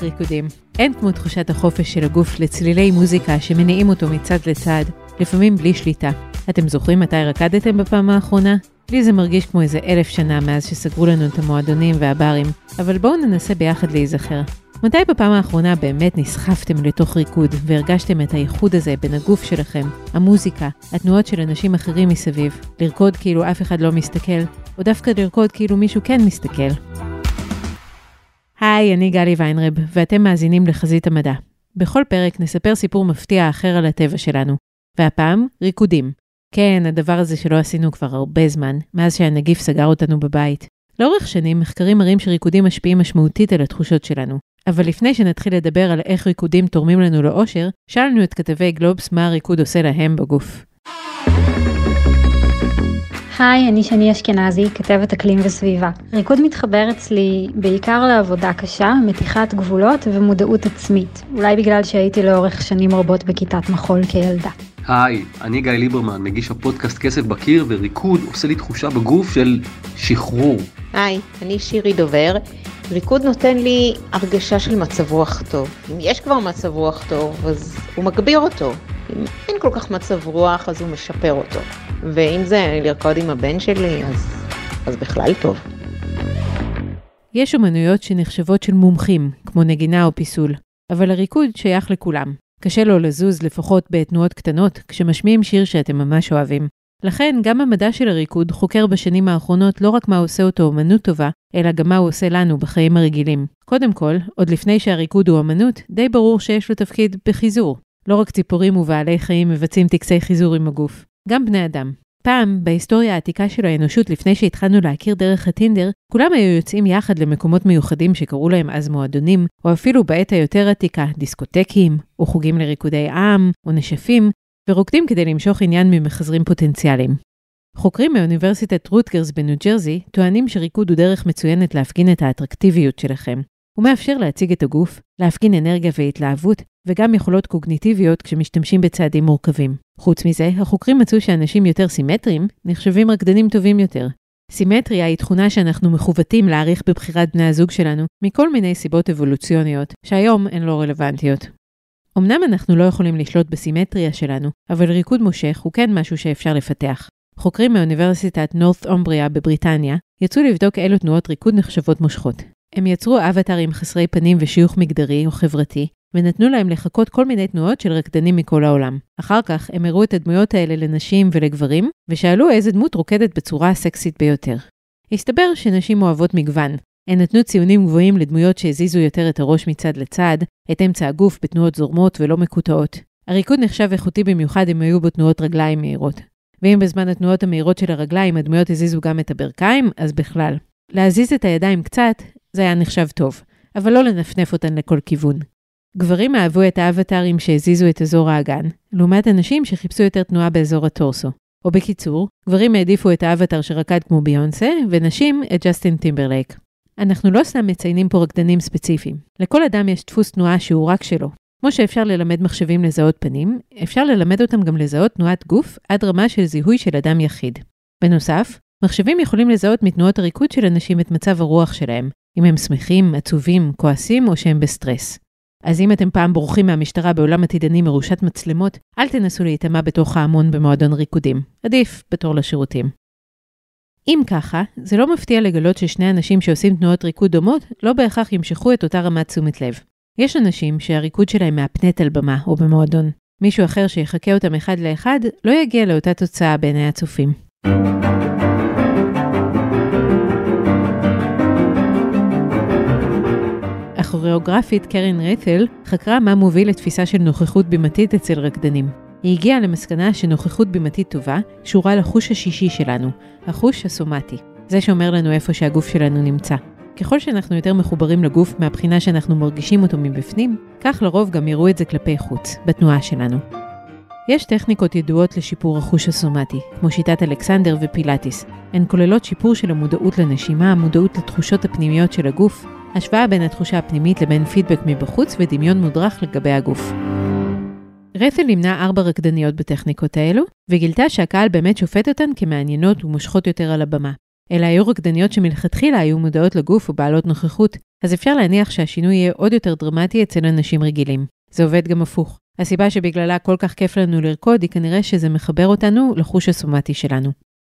כך ריקודים. אין כמו תחושת החופש של הגוף לצלילי מוזיקה שמניעים אותו מצד לצד, לפעמים בלי שליטה. אתם זוכרים מתי רקדתם בפעם האחרונה? לי זה מרגיש כמו איזה אלף שנה מאז שסגרו לנו את המועדונים והברים, אבל בואו ננסה ביחד להיזכר. מתי בפעם האחרונה באמת נסחפתם לתוך ריקוד והרגשתם את הייחוד הזה בין הגוף שלכם, המוזיקה, התנועות של אנשים אחרים מסביב, לרקוד כאילו אף אחד לא מסתכל, או דווקא לרקוד כאילו מישהו כן מסתכל? היי, אני גלי ויינרב, ואתם מאזינים לחזית המדע. בכל פרק נספר סיפור מפתיע אחר על הטבע שלנו, והפעם, ריקודים. כן, הדבר הזה שלא עשינו כבר הרבה זמן, מאז שהנגיף סגר אותנו בבית. לאורך שנים, מחקרים מראים שריקודים משפיעים משמעותית על התחושות שלנו. אבל לפני שנתחיל לדבר על איך ריקודים תורמים לנו לאושר, שאלנו את כתבי גלובס מה הריקוד עושה להם בגוף. היי, אני שני אשכנזי, כתבת אקלים וסביבה. ריקוד מתחבר אצלי בעיקר לעבודה קשה, מתיחת גבולות ומודעות עצמית. אולי בגלל שהייתי לאורך שנים רבות בכיתת מחול כילדה. היי, אני גיא ליברמן, מגיש הפודקאסט כסף בקיר, וריקוד עושה לי תחושה בגוף של שחרור. היי, אני שירי דובר. ריקוד נותן לי הרגשה של מצב רוח טוב. אם יש כבר מצב רוח טוב, אז הוא מגביר אותו. אם אין כל כך מצב רוח, אז הוא משפר אותו. ואם זה לרקוד עם הבן שלי, אז, אז בכלל טוב. יש אומנויות שנחשבות של מומחים, כמו נגינה או פיסול, אבל הריקוד שייך לכולם. קשה לו לזוז לפחות בתנועות קטנות, כשמשמיעים שיר שאתם ממש אוהבים. לכן, גם המדע של הריקוד חוקר בשנים האחרונות לא רק מה עושה אותו אומנות טובה, אלא גם מה הוא עושה לנו בחיים הרגילים. קודם כל, עוד לפני שהריקוד הוא אמנות, די ברור שיש לו תפקיד בחיזור. לא רק ציפורים ובעלי חיים מבצעים טקסי חיזור עם הגוף, גם בני אדם. פעם, בהיסטוריה העתיקה של האנושות, לפני שהתחלנו להכיר דרך הטינדר, כולם היו יוצאים יחד למקומות מיוחדים שקראו להם אז מועדונים, או אפילו בעת היותר עתיקה, דיסקוטקים, או חוגים לריקודי עם, או נשפים, ורוקדים כדי למשוך עניין ממחזרים פוטנציאליים. חוקרים מאוניברסיטת רוטגרס בניו ג'רזי טוענים שריקוד הוא דרך מצוינת להפגין את האטרקטיביות שלכם. הוא מאפשר להציג את הגוף, להפגין אנרגיה והתלהבות, וגם יכולות קוגניטיביות כשמשתמשים בצעדים מורכבים. חוץ מזה, החוקרים מצאו שאנשים יותר סימטריים נחשבים רקדנים טובים יותר. סימטריה היא תכונה שאנחנו מכוותים להעריך בבחירת בני הזוג שלנו, מכל מיני סיבות אבולוציוניות, שהיום הן לא רלוונטיות. אמנם אנחנו לא יכולים לשלוט בסימטריה שלנו, אבל ריקוד מושך הוא כן משהו שאפשר לפתח. חוקרים מאוניברסיטת נורת אומבריה בבריטניה יצאו לבדוק אילו תנועות ריקוד נחשבות מושכות. הם יצרו אבטרים חסרי פנים ושיוך מגדרי או חברתי, ונתנו להם לחקות כל מיני תנועות של רקדנים מכל העולם. אחר כך הם הראו את הדמויות האלה לנשים ולגברים, ושאלו איזה דמות רוקדת בצורה הסקסית ביותר. הסתבר שנשים אוהבות מגוון. הן נתנו ציונים גבוהים לדמויות שהזיזו יותר את הראש מצד לצד, את אמצע הגוף בתנועות זורמות ולא מקוטעות. הריקוד נחשב איכותי במיוחד אם היו בו תנועות רגליים מהירות. ואם בזמן התנועות המהירות של הרגליים הדמויות הזיזו גם את הברכיים, אז בכלל. להזיז את הידיים קצת, זה היה נחשב טוב, אבל לא לנפנף אותן לכל כיוון. גברים אהבו את האבטרים שהזיזו את אזור האגן, לעומת אנשים שחיפשו יותר תנועה באזור הטורסו. או בקיצור, גברים העדיפו את האבטר שרקד כמו ביונסה, ונשים את ג'סטין טימברלייק. אנחנו לא סתם מציינים פה רקדנים ספציפיים. לכל אדם יש דפוס תנועה שהוא רק שלו. כמו שאפשר ללמד מחשבים לזהות פנים, אפשר ללמד אותם גם לזהות תנועת גוף עד רמה של זיהוי של אדם יחיד. בנוסף, מחשבים יכולים לזהות מתנועות הריקוד של אנשים את מצב הרוח שלהם, אם הם שמחים, עצובים, כועסים או שהם בסטרס. אז אם אתם פעם בורחים מהמשטרה בעולם עתידני מרושת מצלמות, אל תנסו להיטמע בתוך ההמון במועדון ריקודים. עדיף בתור לשירותים. אם ככה, זה לא מפתיע לגלות ששני אנשים שעושים תנועות ריקוד דומות, לא בהכרח ימשכו את אותה רמת תשומת לב. יש אנשים שהריקוד שלהם מהפנט על במה או במועדון. מישהו אחר שיחקה אותם אחד לאחד, לא יגיע לאותה תוצאה בעיני הצופים. הכוריאוגרפית קרן רייטל חקרה מה מוביל לתפיסה של נוכחות בימתית אצל רקדנים. היא הגיעה למסקנה שנוכחות בימתית טובה קשורה לחוש השישי שלנו, החוש הסומטי. זה שאומר לנו איפה שהגוף שלנו נמצא. ככל שאנחנו יותר מחוברים לגוף מהבחינה שאנחנו מרגישים אותו מבפנים, כך לרוב גם יראו את זה כלפי חוץ, בתנועה שלנו. יש טכניקות ידועות לשיפור החוש הסומטי, כמו שיטת אלכסנדר ופילאטיס. הן כוללות שיפור של המודעות לנשימה, המודעות לתחושות הפנימיות של הגוף, השוואה בין התחושה הפנימית לבין פידבק מבחוץ ודמיון מודרך לגבי הגוף. רפל לימדה ארבע רקדניות בטכניקות האלו, וגילתה שהקהל באמת שופט אותן כמעניינות ומושכות יותר על הבמה. אלה היו רקדניות שמלכתחילה היו מודעות לגוף ובעלות נוכחות, אז אפשר להניח שהשינוי יהיה עוד יותר דרמטי אצל אנשים רגילים. זה עובד גם הפוך. הסיבה שבגללה כל כך כיף לנו לרקוד היא כנראה שזה מחבר אותנו לחוש הסומטי שלנו.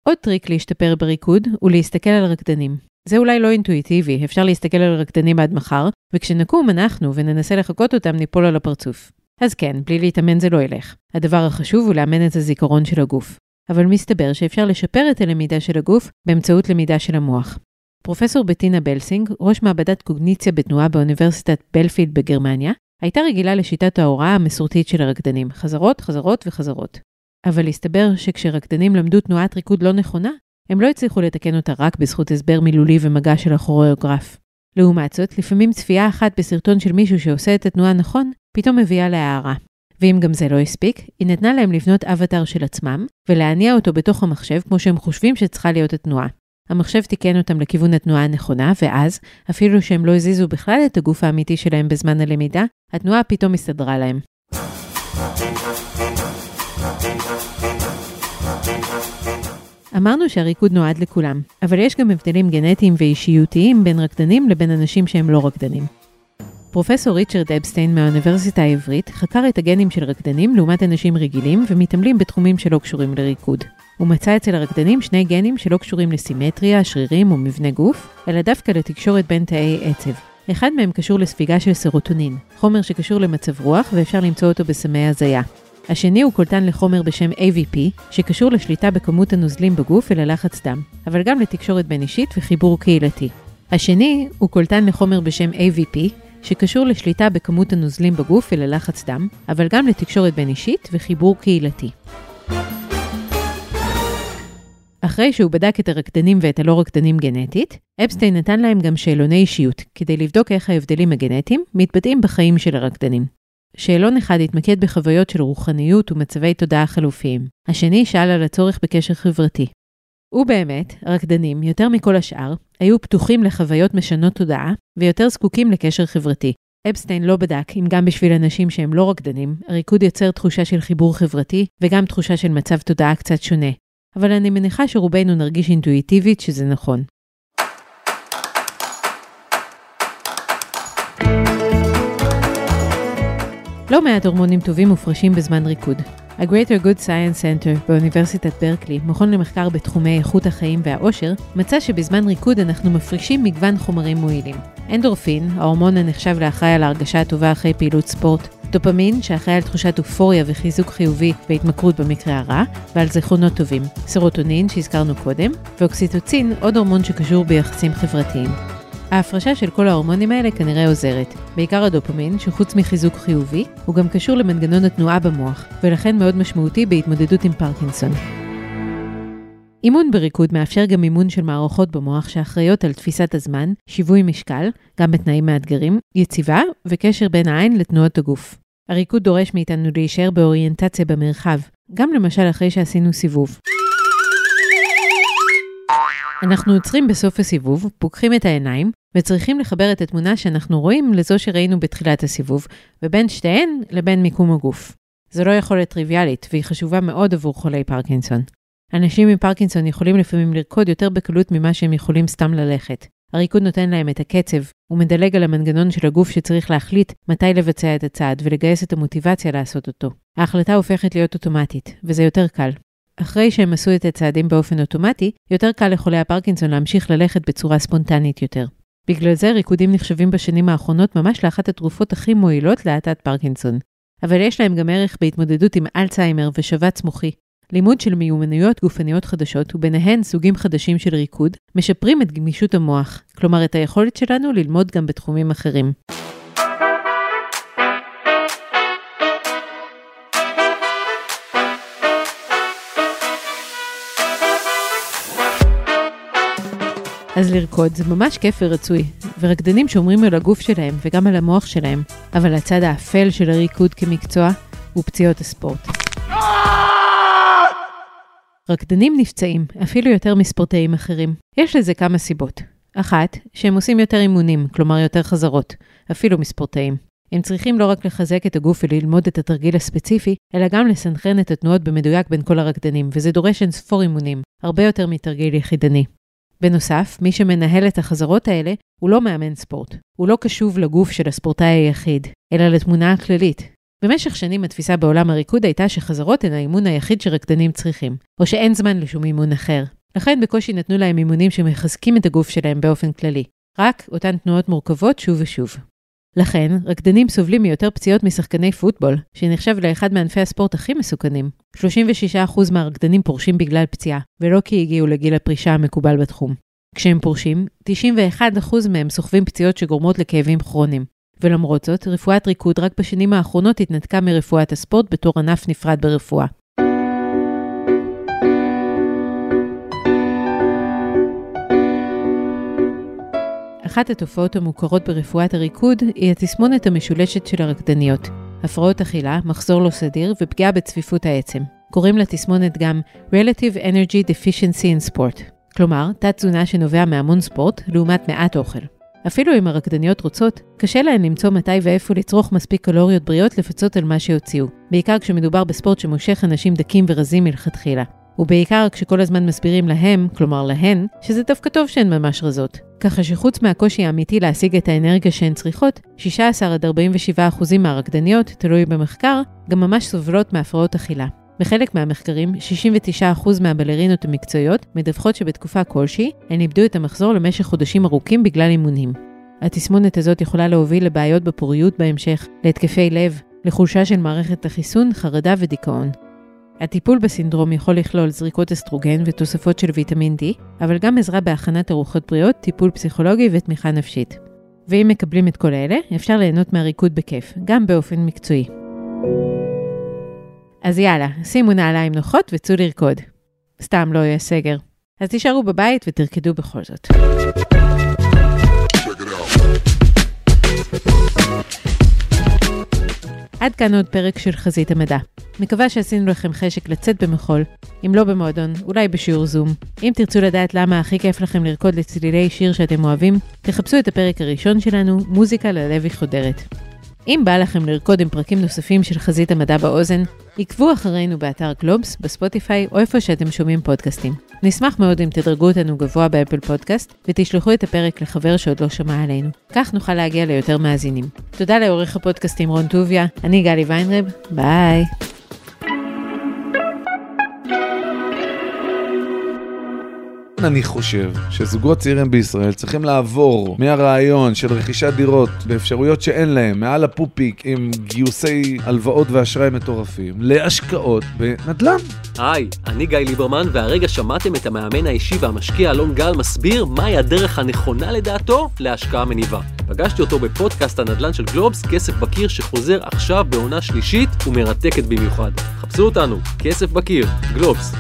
עוד טריק להשתפר בריקוד הוא להסתכל על רקדנים. זה אולי לא אינטואיטיבי, אפשר להסתכל על רקדנים עד מחר, וכשנקום אנחנו וננסה לחקות אותם ניפול על הפרצוף. אז כן, בלי להתאמן זה לא ילך. הדבר החשוב הוא לאמן את הזיכרון של הגוף. אבל מסתבר שאפשר לשפר את הלמידה של הגוף באמצעות למידה של המוח. פרופסור בטינה בלסינג, ראש מעבדת קוגניציה בתנועה באוניברסיטת בלפילד בגרמניה, הייתה רגילה לשיטת ההוראה המסורתית של הרקדנים, חזרות, חזרות וחזרות. אבל הסתבר שכשרקדנים למדו תנועת ריקוד לא נכונה, הם לא הצליחו לתקן אותה רק בזכות הסבר מילולי ומגע של הכוריאוגרף. לעומת זאת, לפעמים צפייה אחת בסרטון של מישהו שעושה את התנועה נכון, פתאום מביאה להערה. ואם גם זה לא הספיק, היא נתנה להם לבנות אבטאר של עצמם, ולהניע אותו בתוך המחשב כמו שהם חושבים שצריכה להיות התנועה. המחשב תיקן אותם לכיוון התנועה הנכונה, ואז, אפילו שהם לא הזיזו בכלל את הגוף האמיתי שלהם בזמן הלמידה, התנועה פתאום הסתדרה להם. אמרנו שהריקוד נועד לכולם, אבל יש גם הבדלים גנטיים ואישיותיים בין רקדנים לבין אנשים שהם לא רקדנים. פרופסור ריצ'רד אפסטיין מהאוניברסיטה העברית חקר את הגנים של רקדנים לעומת אנשים רגילים ומתעמלים בתחומים שלא קשורים לריקוד. הוא מצא אצל הרקדנים שני גנים שלא קשורים לסימטריה, שרירים או מבנה גוף, אלא דווקא לתקשורת בין תאי עצב. אחד מהם קשור לספיגה של סרוטונין, חומר שקשור למצב רוח ואפשר למצוא אותו בסמי הזיה. השני הוא קולטן לחומר בשם AVP, שקשור לשליטה בכמות הנוזלים בגוף וללחץ דם, אבל גם לתקשורת בין אישית וחיבור קהילתי. השני הוא קולטן לחומר בשם AVP, שקשור לשליטה בכמות הנוזלים בגוף וללחץ דם, אבל גם לתקשורת בין אישית וחיבור קהילתי. אחרי שהוא בדק את הרקדנים ואת הלא רקדנים גנטית, אפסטיין נתן להם גם שאלוני אישיות, כדי לבדוק איך ההבדלים הגנטיים מתבטאים בחיים של הרקדנים. שאלון אחד התמקד בחוויות של רוחניות ומצבי תודעה חלופיים. השני שאל על הצורך בקשר חברתי. ובאמת, הרקדנים, יותר מכל השאר, היו פתוחים לחוויות משנות תודעה ויותר זקוקים לקשר חברתי. אפסטיין לא בדק אם גם בשביל אנשים שהם לא רקדנים, הריקוד יוצר תחושה של חיבור חברתי וגם תחושה של מצב תודעה קצת שונה. אבל אני מניחה שרובנו נרגיש אינטואיטיבית שזה נכון. לא מעט הורמונים טובים מופרשים בזמן ריקוד. ה-Greater Good Science Center באוניברסיטת ברקלי, מכון למחקר בתחומי איכות החיים והאושר, מצא שבזמן ריקוד אנחנו מפרישים מגוון חומרים מועילים. אנדורפין, ההורמון הנחשב לאחראי על ההרגשה הטובה אחרי פעילות ספורט, דופמין, שאחראי על תחושת אופוריה וחיזוק חיובי והתמכרות במקרה הרע, ועל זיכרונות טובים, סרוטונין, שהזכרנו קודם, ואוקסיטוצין, עוד הורמון שקשור ביחסים חברתיים. ההפרשה של כל ההורמונים האלה כנראה עוזרת, בעיקר הדופמין, שחוץ מחיזוק חיובי, הוא גם קשור למנגנון התנועה במוח, ולכן מאוד משמעותי בהתמודדות עם פרקינסון. אימון בריקוד מאפשר גם אימון של מערכות במוח שאחראיות על תפיסת הזמן, שיווי משקל, גם בתנאים מאתגרים, יציבה וקשר בין העין לתנועות הגוף. הריקוד דורש מאיתנו להישאר באוריינטציה במרחב, גם למשל אחרי שעשינו סיבוב. אנחנו עוצרים בסוף הסיבוב, פוקחים את העיניים, וצריכים לחבר את התמונה שאנחנו רואים לזו שראינו בתחילת הסיבוב, ובין שתיהן לבין מיקום הגוף. זו לא יכולת טריוויאלית, והיא חשובה מאוד עבור חולי פרקינסון. אנשים עם פרקינסון יכולים לפעמים לרקוד יותר בקלות ממה שהם יכולים סתם ללכת. הריקוד נותן להם את הקצב, הוא מדלג על המנגנון של הגוף שצריך להחליט מתי לבצע את הצעד ולגייס את המוטיבציה לעשות אותו. ההחלטה הופכת להיות אוטומטית, וזה יותר קל. אחרי שהם עשו את הצעדים באופן אוטומטי, יותר קל לחולי הפרקינסון להמשיך ללכת בצורה ספונטנית יותר. בגלל זה ריקודים נחשבים בשנים האחרונות ממש לאחת התרופות הכי מועילות להאטת פרקינסון. אבל יש להם גם ערך בהתמודדות עם אלצהיימר ושבץ מוחי. לימוד של מיומנויות גופניות חדשות, וביניהן סוגים חדשים של ריקוד, משפרים את גמישות המוח, כלומר את היכולת שלנו ללמוד גם בתחומים אחרים. אז לרקוד זה ממש כיף ורצוי, ורקדנים שומרים על הגוף שלהם וגם על המוח שלהם, אבל הצד האפל של הריקוד כמקצוע הוא פציעות הספורט. רקדנים נפצעים, אפילו יותר מספורטאים אחרים. יש לזה כמה סיבות. אחת, שהם עושים יותר אימונים, כלומר יותר חזרות, אפילו מספורטאים. הם צריכים לא רק לחזק את הגוף וללמוד את התרגיל הספציפי, אלא גם לסנכרן את התנועות במדויק בין כל הרקדנים, וזה דורש אין ספור אימונים, הרבה יותר מתרגיל יחידני. בנוסף, מי שמנהל את החזרות האלה הוא לא מאמן ספורט. הוא לא קשוב לגוף של הספורטאי היחיד, אלא לתמונה הכללית. במשך שנים התפיסה בעולם הריקוד הייתה שחזרות הן האימון היחיד שרקדנים צריכים, או שאין זמן לשום אימון אחר. לכן בקושי נתנו להם אימונים שמחזקים את הגוף שלהם באופן כללי. רק אותן תנועות מורכבות שוב ושוב. לכן, רקדנים סובלים מיותר פציעות משחקני פוטבול, שנחשב לאחד מענפי הספורט הכי מסוכנים. 36% מהרקדנים פורשים בגלל פציעה, ולא כי הגיעו לגיל הפרישה המקובל בתחום. כשהם פורשים, 91% מהם סוחבים פציעות שגורמות לכאבים כרוניים. ולמרות זאת, רפואת ריקוד רק בשנים האחרונות התנתקה מרפואת הספורט בתור ענף נפרד ברפואה. אחת התופעות המוכרות ברפואת הריקוד היא התסמונת המשולשת של הרקדניות. הפרעות אכילה, מחזור לא סדיר ופגיעה בצפיפות העצם. קוראים לתסמונת גם Relative Energy Deficiency in Sport, כלומר, תת-תזונה שנובע מהמון ספורט לעומת מעט אוכל. אפילו אם הרקדניות רוצות, קשה להן למצוא מתי ואיפה לצרוך מספיק קלוריות בריאות לפצות על מה שהוציאו, בעיקר כשמדובר בספורט שמושך אנשים דקים ורזים מלכתחילה. ובעיקר כשכל הזמן מסבירים להם, כלומר להן, שזה דווקא טוב שהן ממש רזות. ככה שחוץ מהקושי האמיתי להשיג את האנרגיה שהן צריכות, 16 47 אחוזים מהרקדניות, תלוי במחקר, גם ממש סובלות מהפרעות אכילה. בחלק מהמחקרים, 69% מהבלרינות המקצועיות מדווחות שבתקופה כלשהי, הן איבדו את המחזור למשך חודשים ארוכים בגלל אימונים. התסמונת הזאת יכולה להוביל לבעיות בפוריות בהמשך, להתקפי לב, לחולשה של מערכת החיסון, חרדה ודיכאון. הטיפול בסינדרום יכול לכלול זריקות אסטרוגן ותוספות של ויטמין D, אבל גם עזרה בהכנת ארוחות בריאות, טיפול פסיכולוגי ותמיכה נפשית. ואם מקבלים את כל אלה, אפשר ליהנות מהריקוד בכיף, גם באופן מקצועי. אז יאללה, שימו נעליים נוחות וצאו לרקוד. סתם לא יהיה סגר. אז תישארו בבית ותרקדו בכל זאת. עד כאן עוד פרק של חזית המדע. מקווה שעשינו לכם חשק לצאת במחול, אם לא במועדון, אולי בשיעור זום. אם תרצו לדעת למה הכי כיף לכם לרקוד לצלילי שיר שאתם אוהבים, תחפשו את הפרק הראשון שלנו, מוזיקה ללוי חודרת. אם בא לכם לרקוד עם פרקים נוספים של חזית המדע באוזן, עקבו אחרינו באתר גלובס, בספוטיפיי או איפה שאתם שומעים פודקאסטים. נשמח מאוד אם תדרגו אותנו גבוה באפל פודקאסט ותשלחו את הפרק לחבר שעוד לא שמע עלינו. כך נוכל להגיע ליותר מאזינים. תודה לעורך הפודקאסטים רון טוביה, אני גלי ויינרב, ביי. אני חושב שזוגות צעירים בישראל צריכים לעבור מהרעיון של רכישת דירות באפשרויות שאין להם, מעל הפופיק עם גיוסי הלוואות ואשראי מטורפים, להשקעות בנדל"ן. היי, אני גיא ליברמן, והרגע שמעתם את המאמן האישי והמשקיע אלון גל מסביר מהי הדרך הנכונה לדעתו להשקעה מניבה. פגשתי אותו בפודקאסט הנדל"ן של גלובס, כסף בקיר, שחוזר עכשיו בעונה שלישית ומרתקת במיוחד. חפשו אותנו, כסף בקיר, גלובס.